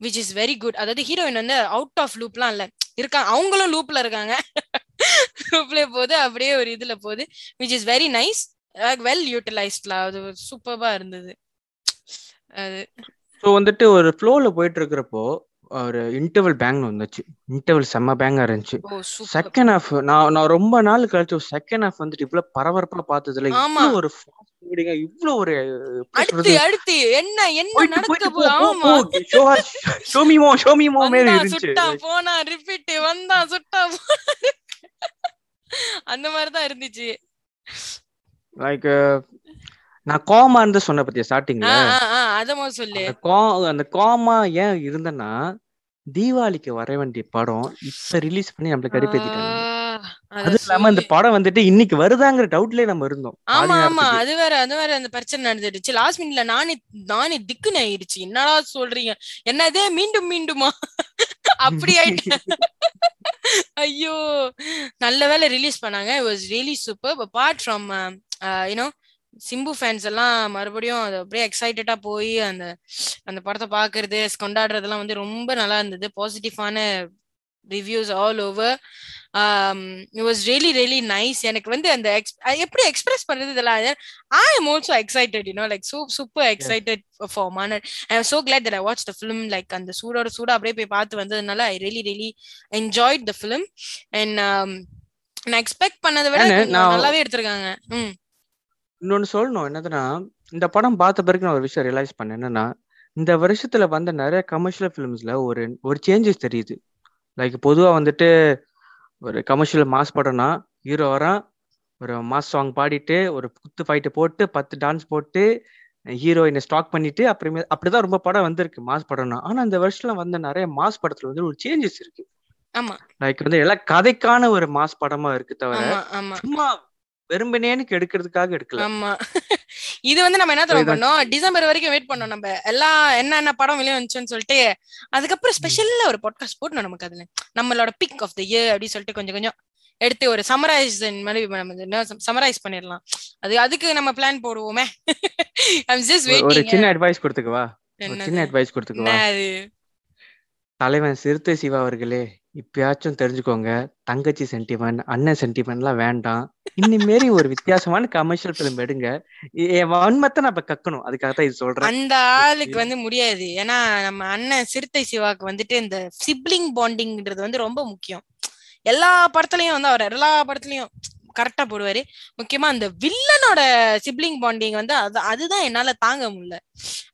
விச் இஸ் வெரி குட் அதாவது ஹீரோயின் வந்து அவுட் ஆஃப் லூப்லாம் இல்ல. இருக்காங்க அவங்களும் லூப்ல இருக்காங்க. லூப்ல போகுது அப்படியே ஒரு இதுல போகுது which is very nice well யூட்டிலைஸ்ட்ல அது சூப்பர்வா இருந்தது. அது ஸோ வந்துட்டு ஒரு ஃப்ளோவில் போயிட்டு இருக்கிறப்போ ஒரு இன்டர்வல் பேங்க் வந்துச்சு. இன்டர்வல் செம்ம பேங்கா இருந்துச்சு. செகண்ட் ஹாஃப் நான் நான் ரொம்ப நாள் கழிச்சு செகண்ட் ஹாஃப் வந்துட்டு இவ்வளவு பரபரப்பா பார்த்ததுல. இவ்வளவு ஒரு இவ்வளவு ஒரு அடுத்து? அடுத்து என்ன என்ன நடக்க போகுது? ஆமா. போ, show us, show me more, show me more மாதிரி வந்தான் இருந்துச்சு ரிப்பீட் அந்த லைக் நான் கோமா இருந்து சொன்ன பத்தியா ஸ்டார்டிங்ல அத சொல்லு. அந்த அந்த கோமா ஏன் இருந்தேன்னா தீபாவளிக்கு வர வேண்டிய படம் இப்ப ரிலீஸ் பண்ணி நம்மளுக்கு கடுப்பேத்திட்டாங்க அத இல்லாம இந்த. படம் வந்துட்டு இன்னைக்கு வருதாங்கிற டவுட்லயே நம்ம இருந்தோம். ஆமா ஆமா. அது வேற அது வேற அந்த பிரச்சனை நடந்துடுச்சு. லாஸ்ட் மினிட்ல நானே நானே திக்குன்னு ஆயிடுச்சு. என்னடா சொல்றீங்க? என்னதே மீண்டும் மீண்டுமா? அப்படி ஆயிட்டு ஐயோ. நல்ல வேளை ரிலீஸ் பண்ணாங்க. It was really super apart from you know Simbu fans எல்லாம் மறுபடியும் அது அப்படியே எக்ஸைட்டடா போய் அந்த அந்த படத்தை பாக்குறது கொண்டாடுறதெல்லாம் வந்து ரொம்ப நல்லா இருந்தது. பாசிட்டிவான reviews all over it was really really nice எனக்கு வந்து அந்த எப்படி எக்ஸ்பிரஸ் பண்றது இதெல்லாம் I am also excited you know like su super excited for Maanaadu I am so glad that I watch the film like அந்த சூடோட சூடா அப்படியே போய் பார்த்து வந்ததுனால I really really enjoyed the film and நான் எக்ஸ்பெக்ட் பண்ணதை விட நல்லாவே எடுத்திருக்காங்க. ம். இன்னொன்னு சொல்லணும் என்னதுன்னா இந்த படம் பார்த்த பிறகு நான் ஒரு விஷயம் ரியலைஸ் பண்ணேன். என்னன்னா இந்த வருஷத்துல வந்த நிறைய கமர்ஷியல் ஃபிலிம்ஸ்ல ஒரு ஒரு சேஞ்சஸ் தெரியுது. லைக் பொதுவா வந்துட்டு ஒரு கமர்ஷியல் மாஸ் படம்னா ஹீரோ வரான் ஒரு மாஸ் சாங் பாடிட்டு ஒரு குத்து ஃபைட்டு போட்டு பத்து டான்ஸ் போட்டு ஹீரோயினை ஸ்டாக் பண்ணிட்டு அப்புறமே அப்படிதான் ரொம்ப படம் வந்திருக்கு மாஸ் படம்னா. ஆனா இந்த வருஷத்துல வந்த நிறைய மாஸ் படத்துல வந்து ஒரு சேஞ்சஸ் இருக்கு. ஆமா. லைக் வந்து எல்லாம் கதைக்கான ஒரு மாஸ் படமா இருக்கு தவிர சும்மா வெறுமனேனுக்கு எடுக்கிறதுக்காக எடுக்கல. ஆமா. இது வந்து நம்ம என்ன தெரியுமா பண்ணோம்? டிசம்பர் வரைக்கும் வெயிட் பண்ணோம் நம்ம. எல்லா என்னென்ன படம் வெளியே வந்துச்சுன்னு சொல்லிட்டு அதுக்கப்புறம் ஸ்பெஷல்ல ஒரு பாட்காஸ்ட் போடணும் நமக்கு அதுல. நம்மளோட பிக் ஆஃப் த இயர் அப்படின்னு சொல்லிட்டு கொஞ்சம் கொஞ்சம் எடுத்து ஒரு சமரைஸ் மாதிரி நம்ம சமரைஸ் பண்ணிடலாம். அது அதுக்கு நம்ம பிளான் போடுவோமே. ஐம் ஜஸ்ட் ஒரு- ஒரு வெயிட்டிங் சின்ன அட்வைஸ் கொடுத்துக்கவா சின்ன என்ன அட்வைஸ் கொடுத்துக்கவா தலைவன் சிறுத்தை சிவா அவர்களே இப்பயாச்சும் தெரிஞ்சுக்கோங்க தங்கச்சி சென்டிமெண்ட் அண்ணன் சென்டிமெண்ட்லாம் வேண்டாம். இனிமேரி ஒரு வித்தியாசமான கமர்ஷியல் ஃபிலிம் எடுங்க. என் வன்மத்தை நான் இப்ப கக்கணும். அதுக்காக தான் இது சொல்றேன். அந்த ஆளுக்கு வந்து முடியாது. ஏன்னா நம்ம அண்ணன் சிறுத்தை சிவாக்கு வந்துட்டு இந்த சிப்ளிங் பாண்டிங்ன்றது வந்து ரொம்ப முக்கியம். எல்லா படத்துலயும் வந்து அவர் எல்லா படத்துலயும் கரெக்டா போடுவாரு. முக்கியமா அந்த வில்லனோட சிப்ளிங் பாண்டிங் வந்து அது அதுதான் என்னால தாங்க முடியல.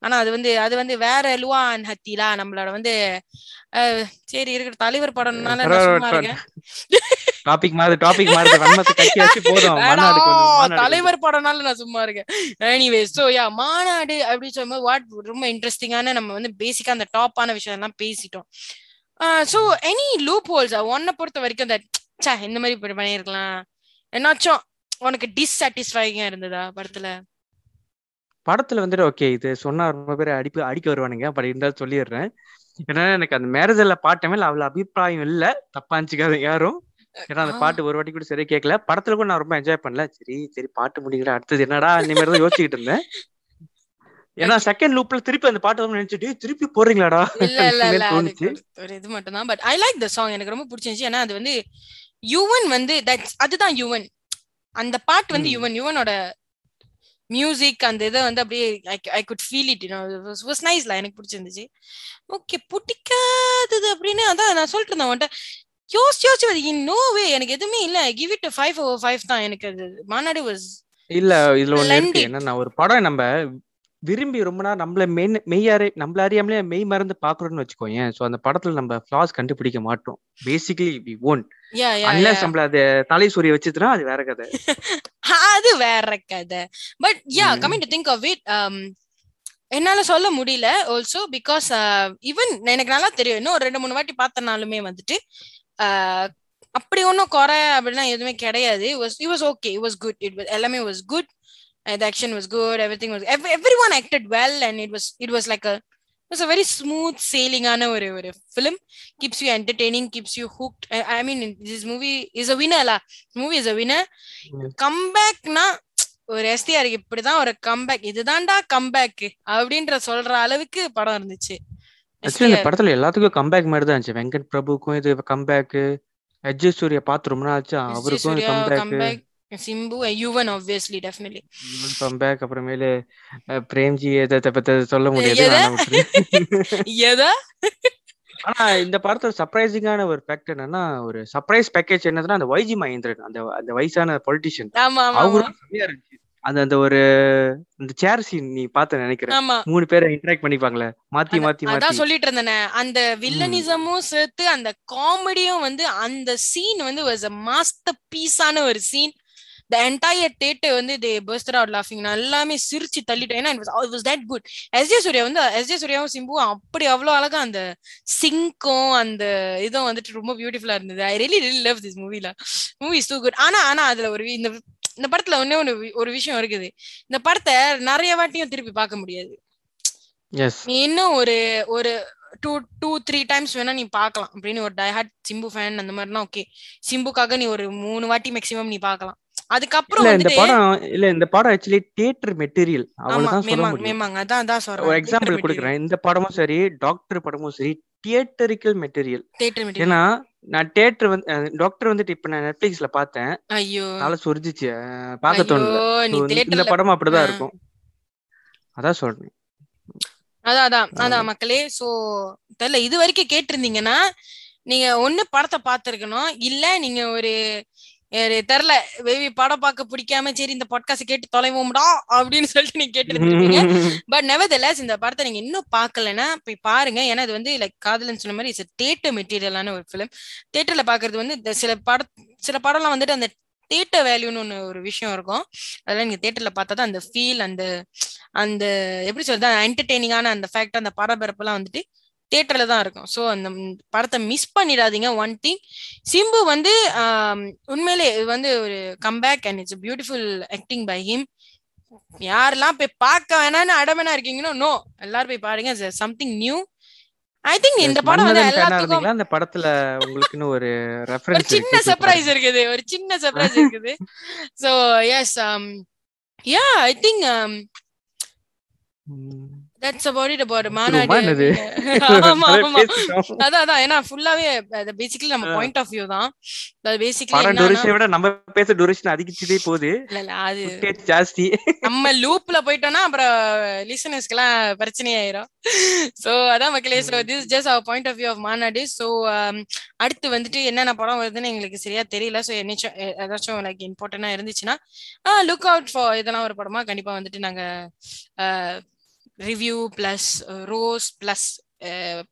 ஆனா அது வந்து அது வந்து வேற லுவா அண்ட் ஹத்திலா நம்மளோட வந்து சரி இருக்கிற தலைவர் படம்னால நான் சும்மா இருக்கேன். டாபிக் மாதிரி டாபிக் மாதிரி வன்மத்தை போதும். வந்து வேணாம், மாநாடு தலைவர் படம்னால நான் சும்மா இருக்கேன். எனிவே சோ யா மாநாடு அப்படி சொல்லும்போது வாட் ரொம்ப இன்ட்ரெஸ்டிங்கான நம்ம வந்து பேசிக்கா அந்த டாப்பான விஷயம் எல்லாம் பேசிட்டோம். சோ எனி லூப் ஹோல்ஸ் ஒன்ன பொறுத்த வரைக்கும் இந்த ச்சே இந்த மாதிரி பண்ணிருக்கலாம் என்னாச்சும் உனக்கு டிஸ்சாட்டிஸ்ஃபைங்கா இருந்ததா படத்துல? படத்துல வந்துட்டு ஓகே இது சொன்னா ரொம்ப பேர் அடிப்பு அடிக்க வருவானுங்க அப்படி இருந்தாலும் சொல்லிடுறேன். ஏன்னா எனக்கு அந்த மேரேஜ்ல பாட்டு மேல அவ்வளவு அபிப்பிராயம் இல்ல. தப்பா நினைச்சுக்காத யாரும். ஏன்னா அந்த. பாட்டு ஒரு வாட்டி கூட சரியா கேட்கல படத்துல கூட நான் ரொம்ப என்ஜாய் பண்ணல. சரி சரி பாட்டு முடிக்கல அடுத்தது என்னடா இந்த மாதிரி தான் யோசிச்சுக்கிட்டு இருந்தேன். ஏன்னா செகண்ட் லூப்ல திருப்பி அந்த பாட்டு நினைச்சிட்டு திருப்பி போடுறீங்களாடா? இல்ல இல்ல இல்ல ஒரு இது மட்டும் தான் but I like the song எனக்கு ரொம்ப பிடிச்சிருந்துச்சு. ஏன்னா அது வந்து யுவன் வந்து தட்ஸ் அதுதான் யுவன். அந்த பாட்டு வந்து. யுவன். யுவனோட மியூசிக் அந்த இதை வந்து அப்படியே I good feel it was நைஸ்ல எனக்கு பிடிச்சிருந்துச்சு. ஓகே பிடிக்காதது அப்படின்னு அதான் நான் சொல்லிட்டு இருந்தேன் அவன்கிட்ட யோசிச்சு யோசிச்சு நோ வே எனக்கு எதுவுமே இல்ல. Give it five over five தான் எனக்கு அது. மாநாடு வாஸ் இல்ல இதுல ஒண்ணு இருக்கு. என்னன்னா ஒரு படம் நம்ம விரும்பி ரொம்ப நாள் நம்மள மெய் மெய்யாரே நம்மள அறியாமலே மெய் மறந்து பாக்குறோம்னு வச்சுக்கோயேன். சோ அந்த படத்துல நம்ம ஃபிளாஸ் கண்டுபிடிக்க மாட்டோம். பேசிக்கலி வி ஓன் அன்லஸ் நம்மள அது தலை சூரிய வச்சுதுன்னா அது வேற கதை. அது வேற கதை. But yeah. Coming to think of it என்னால சொல்ல முடியல. ஆல்சோ பிகாஸ் ஈவன் எனக்கு நல்லா தெரியும். இன்னும் ஒரு ரெண்டு மூணு வாட்டி பார்த்தனாலுமே வந்துட்டு uh, அப்படி ஒன்றும் குறை அப்படிலாம் எதுவுமே கிடையாது. It was okay it was good it எல்லாமே was good the action was good everything was ev- everyone acted well and it was it was like a it's a very smooth சேலிங்கான ஒரு ஒரு film gives you entertaining gives you hook I mean this movie is a வினர்லா movie is a winner Mm. கம்பேக்னா ஒரு எஸ்டிஆர் இப்படிதான் ஒரு comeback இதுதான்டா comeback அப்படின்ற சொல்ற அளவுக்கு படம் இருந்துச்சு. ஆக்சுவலி இந்த. படத்துல எல்லாத்துக்கும் கம்பேக் மாதிரி தான் இருந்துச்சு. வெங்கட் பிரபுக்கும் இது கம்பேக் அஜய் சூர்யா பார்த்து ரொம்ப நாள் ஆச்சு. அவருக்கும் Suriya Simbu Yuvan obviously definitely comeback அப்புறமேலு அஹ், பிரேம்ஜி எதை பத்தி சொல்ல முடியாது எதை? ஆனா இந்த படத்தோட சர்ப்ரைசிங்கான ஒரு ஃபேக்ட் என்னன்னா ஒரு சர்ப்ரைஸ் பேக்கேஜ் என்னதுன்னா அந்த வைஜி மகேந்திரன் அந்த அந்த வயசான பொலிட்டிஷியன் செம்மையா இருந்துச்சு. அந்த அந்த ஒரு அந்த சேர் சீன் நீ பார்த்த நினைக்கிறேன். மூணு பேரை இன்டராக்ட் பண்ணிப்பாங்களே மாத்தி மாத்தி அதான் மாத்தி சொல்லிட்டு இருந்தேனே அந்த வில்லனிசமும் சேர்த்து அந்த காமெடியும் வந்து அந்த சீன் வந்து வாஸ் அ மாஸ்டர் பீஸான ஒரு சீன் த என்டையர் தேட்டர் வந்து தே பர்ஸ்டர் அவுட் லாஃபிங் நான் எல்லாமே சிரிச்சு தள்ளிட்டேன். ஏன்னா it was that good S J Suriya வந்து எஸ் ஜே சூர்யாவும் சிம்புவும் அப்படி அவ்வளோ அழகா அந்த சிங்க்கும் அந்த இதுவும் வந்துட்டு ரொம்ப பியூட்டிஃபுல்லா இருந்தது. I really really love this மூவில மூவி இஸ் டூ குட் ஆனா ஆனா அதுல ஒரு இந்த இந்த படத்துல ஒன்னே ஒன்று ஒரு விஷயம் இருக்குது. இந்த படத்தை நிறைய வாட்டியும் திருப்பி பார்க்க முடியாது. நீ இன்னும் ஒரு ஒரு டூ டூ த்ரீ டைம்ஸ் வேணா நீ பார்க்கலாம். அப்படின்னு ஒரு டயஹார்ட் சிம்பு ஃபேன் அந்த மாதிரினா ஓகே சிம்புக்காக நீ ஒரு மூணு வாட்டி மேக்ஸிமம் நீ பார்க்கலாம். அதுக்கப்புறம் இல்ல இந்த படம் இல்ல இந்த படம் ஆக்சுவலி தியேட்டர் மெட்டீரியல் அவ்வளவுதான் சொல்ல முடியும். அதான் அதான் ஒரு எக்ஸாம்பிள் கொடுக்குறேன். இந்த படமும் சரி டாக்டர் படமும் சரி தியேட்டரிக்கல் மெட்டீரியல் ஏன்னா நான் தியேட்டர் வந்து டாக்டர் வந்துட்டு இப்ப நான் நெட்ஃபிளிக்ஸ்ல பார்த்தேன். ஐயோ. நாளை சொரிஞ்சிச்சு பார்க்க So, இந்த படமும் அப்படிதான். இருக்கும். அதான் சொல்றேன். அதான் அதான். அதான் மக்களே. சோ தெரியல இது வரைக்கும் கேட்டிருந்தீங்கன்னா நீங்க ஒண்ணு படத்தை பார்த்திருக்கணும். இல்ல நீங்க ஒரு தெரியல பேபி படம் பார்க்க பிடிக்காம சரி இந்த பாட்காஸ்ட் கேட்டு தொலைவோம்டா அப்படின்னு சொல்லிட்டு நீங்க கேட்டு பட் நெவர்தெல்லஸ் இந்த படத்தை நீங்க இன்னும் பார்க்கலன்னா போய் பாருங்க. ஏன்னா இது வந்து லைக் காதலன் சொன்ன மாதிரி இட்ஸ் தேட்டர் மெட்டீரியலான ஒரு ஃபிலிம் தேட்டர்ல பாக்குறது வந்து இந்த சில பட சில படம்லாம் வந்துட்டு அந்த தேட்டர் வேல்யூன்னு ஒன்று ஒரு விஷயம் இருக்கும். அதெல்லாம் நீங்க தேட்டர்ல பார்த்தா தான் அந்த ஃபீல் அந்த அந்த எப்படி சொல்றது என்டர்டெய்னிங்கான அந்த ஃபேக்ட் அந்த பரபரப்புலாம் வந்துட்டு தேட்டர்ல தான் இருக்கும். ஸோ அந்த படத்தை மிஸ் பண்ணிடாதீங்க ஒன் திங் சிம்பு வந்து உண்மையிலே இது வந்து ஒரு comeback and it's beautiful acting by him யாரெல்லாம் போய் பார்க்க வேணாம்னு அடமனா இருக்கீங்களோ நோ எல்லாரும் போய் பாருங்க சம்திங் நியூ ஐ திங்க் இந்த படம் வந்து எல்லாத்துக்கும் அந்த படத்துல உங்களுக்குன்னு ஒரு ஒரு ரெஃபரன்ஸ் சின்ன சர்ப்ரைஸ் இருக்குது ஒரு சின்ன சர்ப்ரைஸ் இருக்குது. So yes yeah I think that's about it about Maanaadu? ஆமா ஆமா அதான் அதான். ஏன்னா ஃபுல்லாவே பேசிக்கலி நம்ம. பாயிண்ட் ஆஃப் வியூ தான். அது பேசிக்கலி விட நம்ம பேச டூரேஷன் அதிகச்சிட்டே போகுது. அது ஜாஸ்தி. நம்ம லூப்ல போயிட்டோம்னா அப்புறம் லிசனர்ஸ்க்குலாம் பிரச்சனை ஆயிரும். சோ அதான் மக்களே. So this just our point of view of Maanaadu. So அடுத்து வந்துட்டு என்னென்ன படம் வருதுன்னு எங்களுக்கு சரியா தெரியல. சோ என்னச்சும் ஏதாச்சும் லைக் இம்பார்ட்டண்டா இருந்துச்சுன்னா லுக் அவுட் ஃபார் இதெல்லாம் ஒரு படமா கண்டிப்பா வந்துட்டு நாங்க review plus rose plus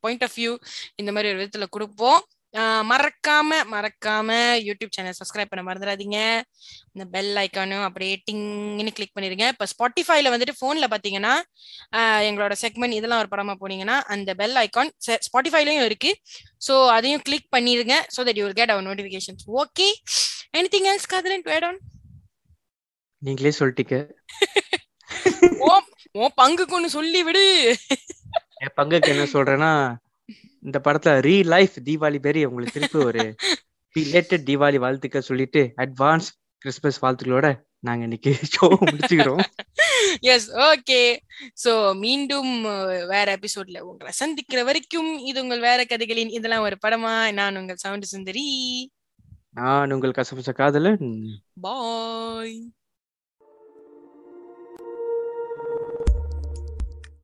point of view இந்த மாதிரி ஒரு விதத்துல கொடுப்போம். மறக்காம மறக்காம யூடியூப் சேனல் சப்ஸ்கிரைப் பண்ண மறந்துடாதீங்க. இந்த பெல் ஐக்கானும் அப்படியே டிங்னு கிளிக் பண்ணிருங்க இப்போ ஸ்பாட்டிஃபைல வந்துட்டு ஃபோன்ல பாத்தீங்கன்னா ஆஹ் எங்களோட செக்மெண்ட் இதெல்லாம் ஒரு படமா போனீங்கன்னா அந்த பெல் ஐக்கான் ஸ்பாட்டிஃபைலையும் இருக்கு. ஸோ அதையும் கிளிக் பண்ணிருங்க so that you get our notifications okay any thing else காதலன் டு ஆட் ஆன் நீங்களே சொல்லிட்டீங்க. ஓ பங்குக்கு ஒன்று சொல்லி விடு என் பங்குக்கு என்ன சொல்றேன்னா இந்த படத்துல ரீ லைஃப் தீபாவளி பெரிய உங்களுக்கு திருப்பி ஒரு ரிலேட்டட் தீபாவளி வாழ்த்துக்கள் சொல்லிட்டு அட்வான்ஸ் கிறிஸ்மஸ் வாழ்த்துக்களோட நாங்க இன்னைக்கு ஷோ முடிச்சுக்கிறோம். எஸ் ஓகே சோ மீண்டும் வேற எபிசோட்ல உங்களை சந்திக்கிற வரைக்கும் இது உங்கள் வேற கதைகளின் இதெல்லாம் ஒரு படமா. நான் உங்கள் சவுண்ட் சுந்தரி. நான் உங்கள் கசபச காதலன் பாய்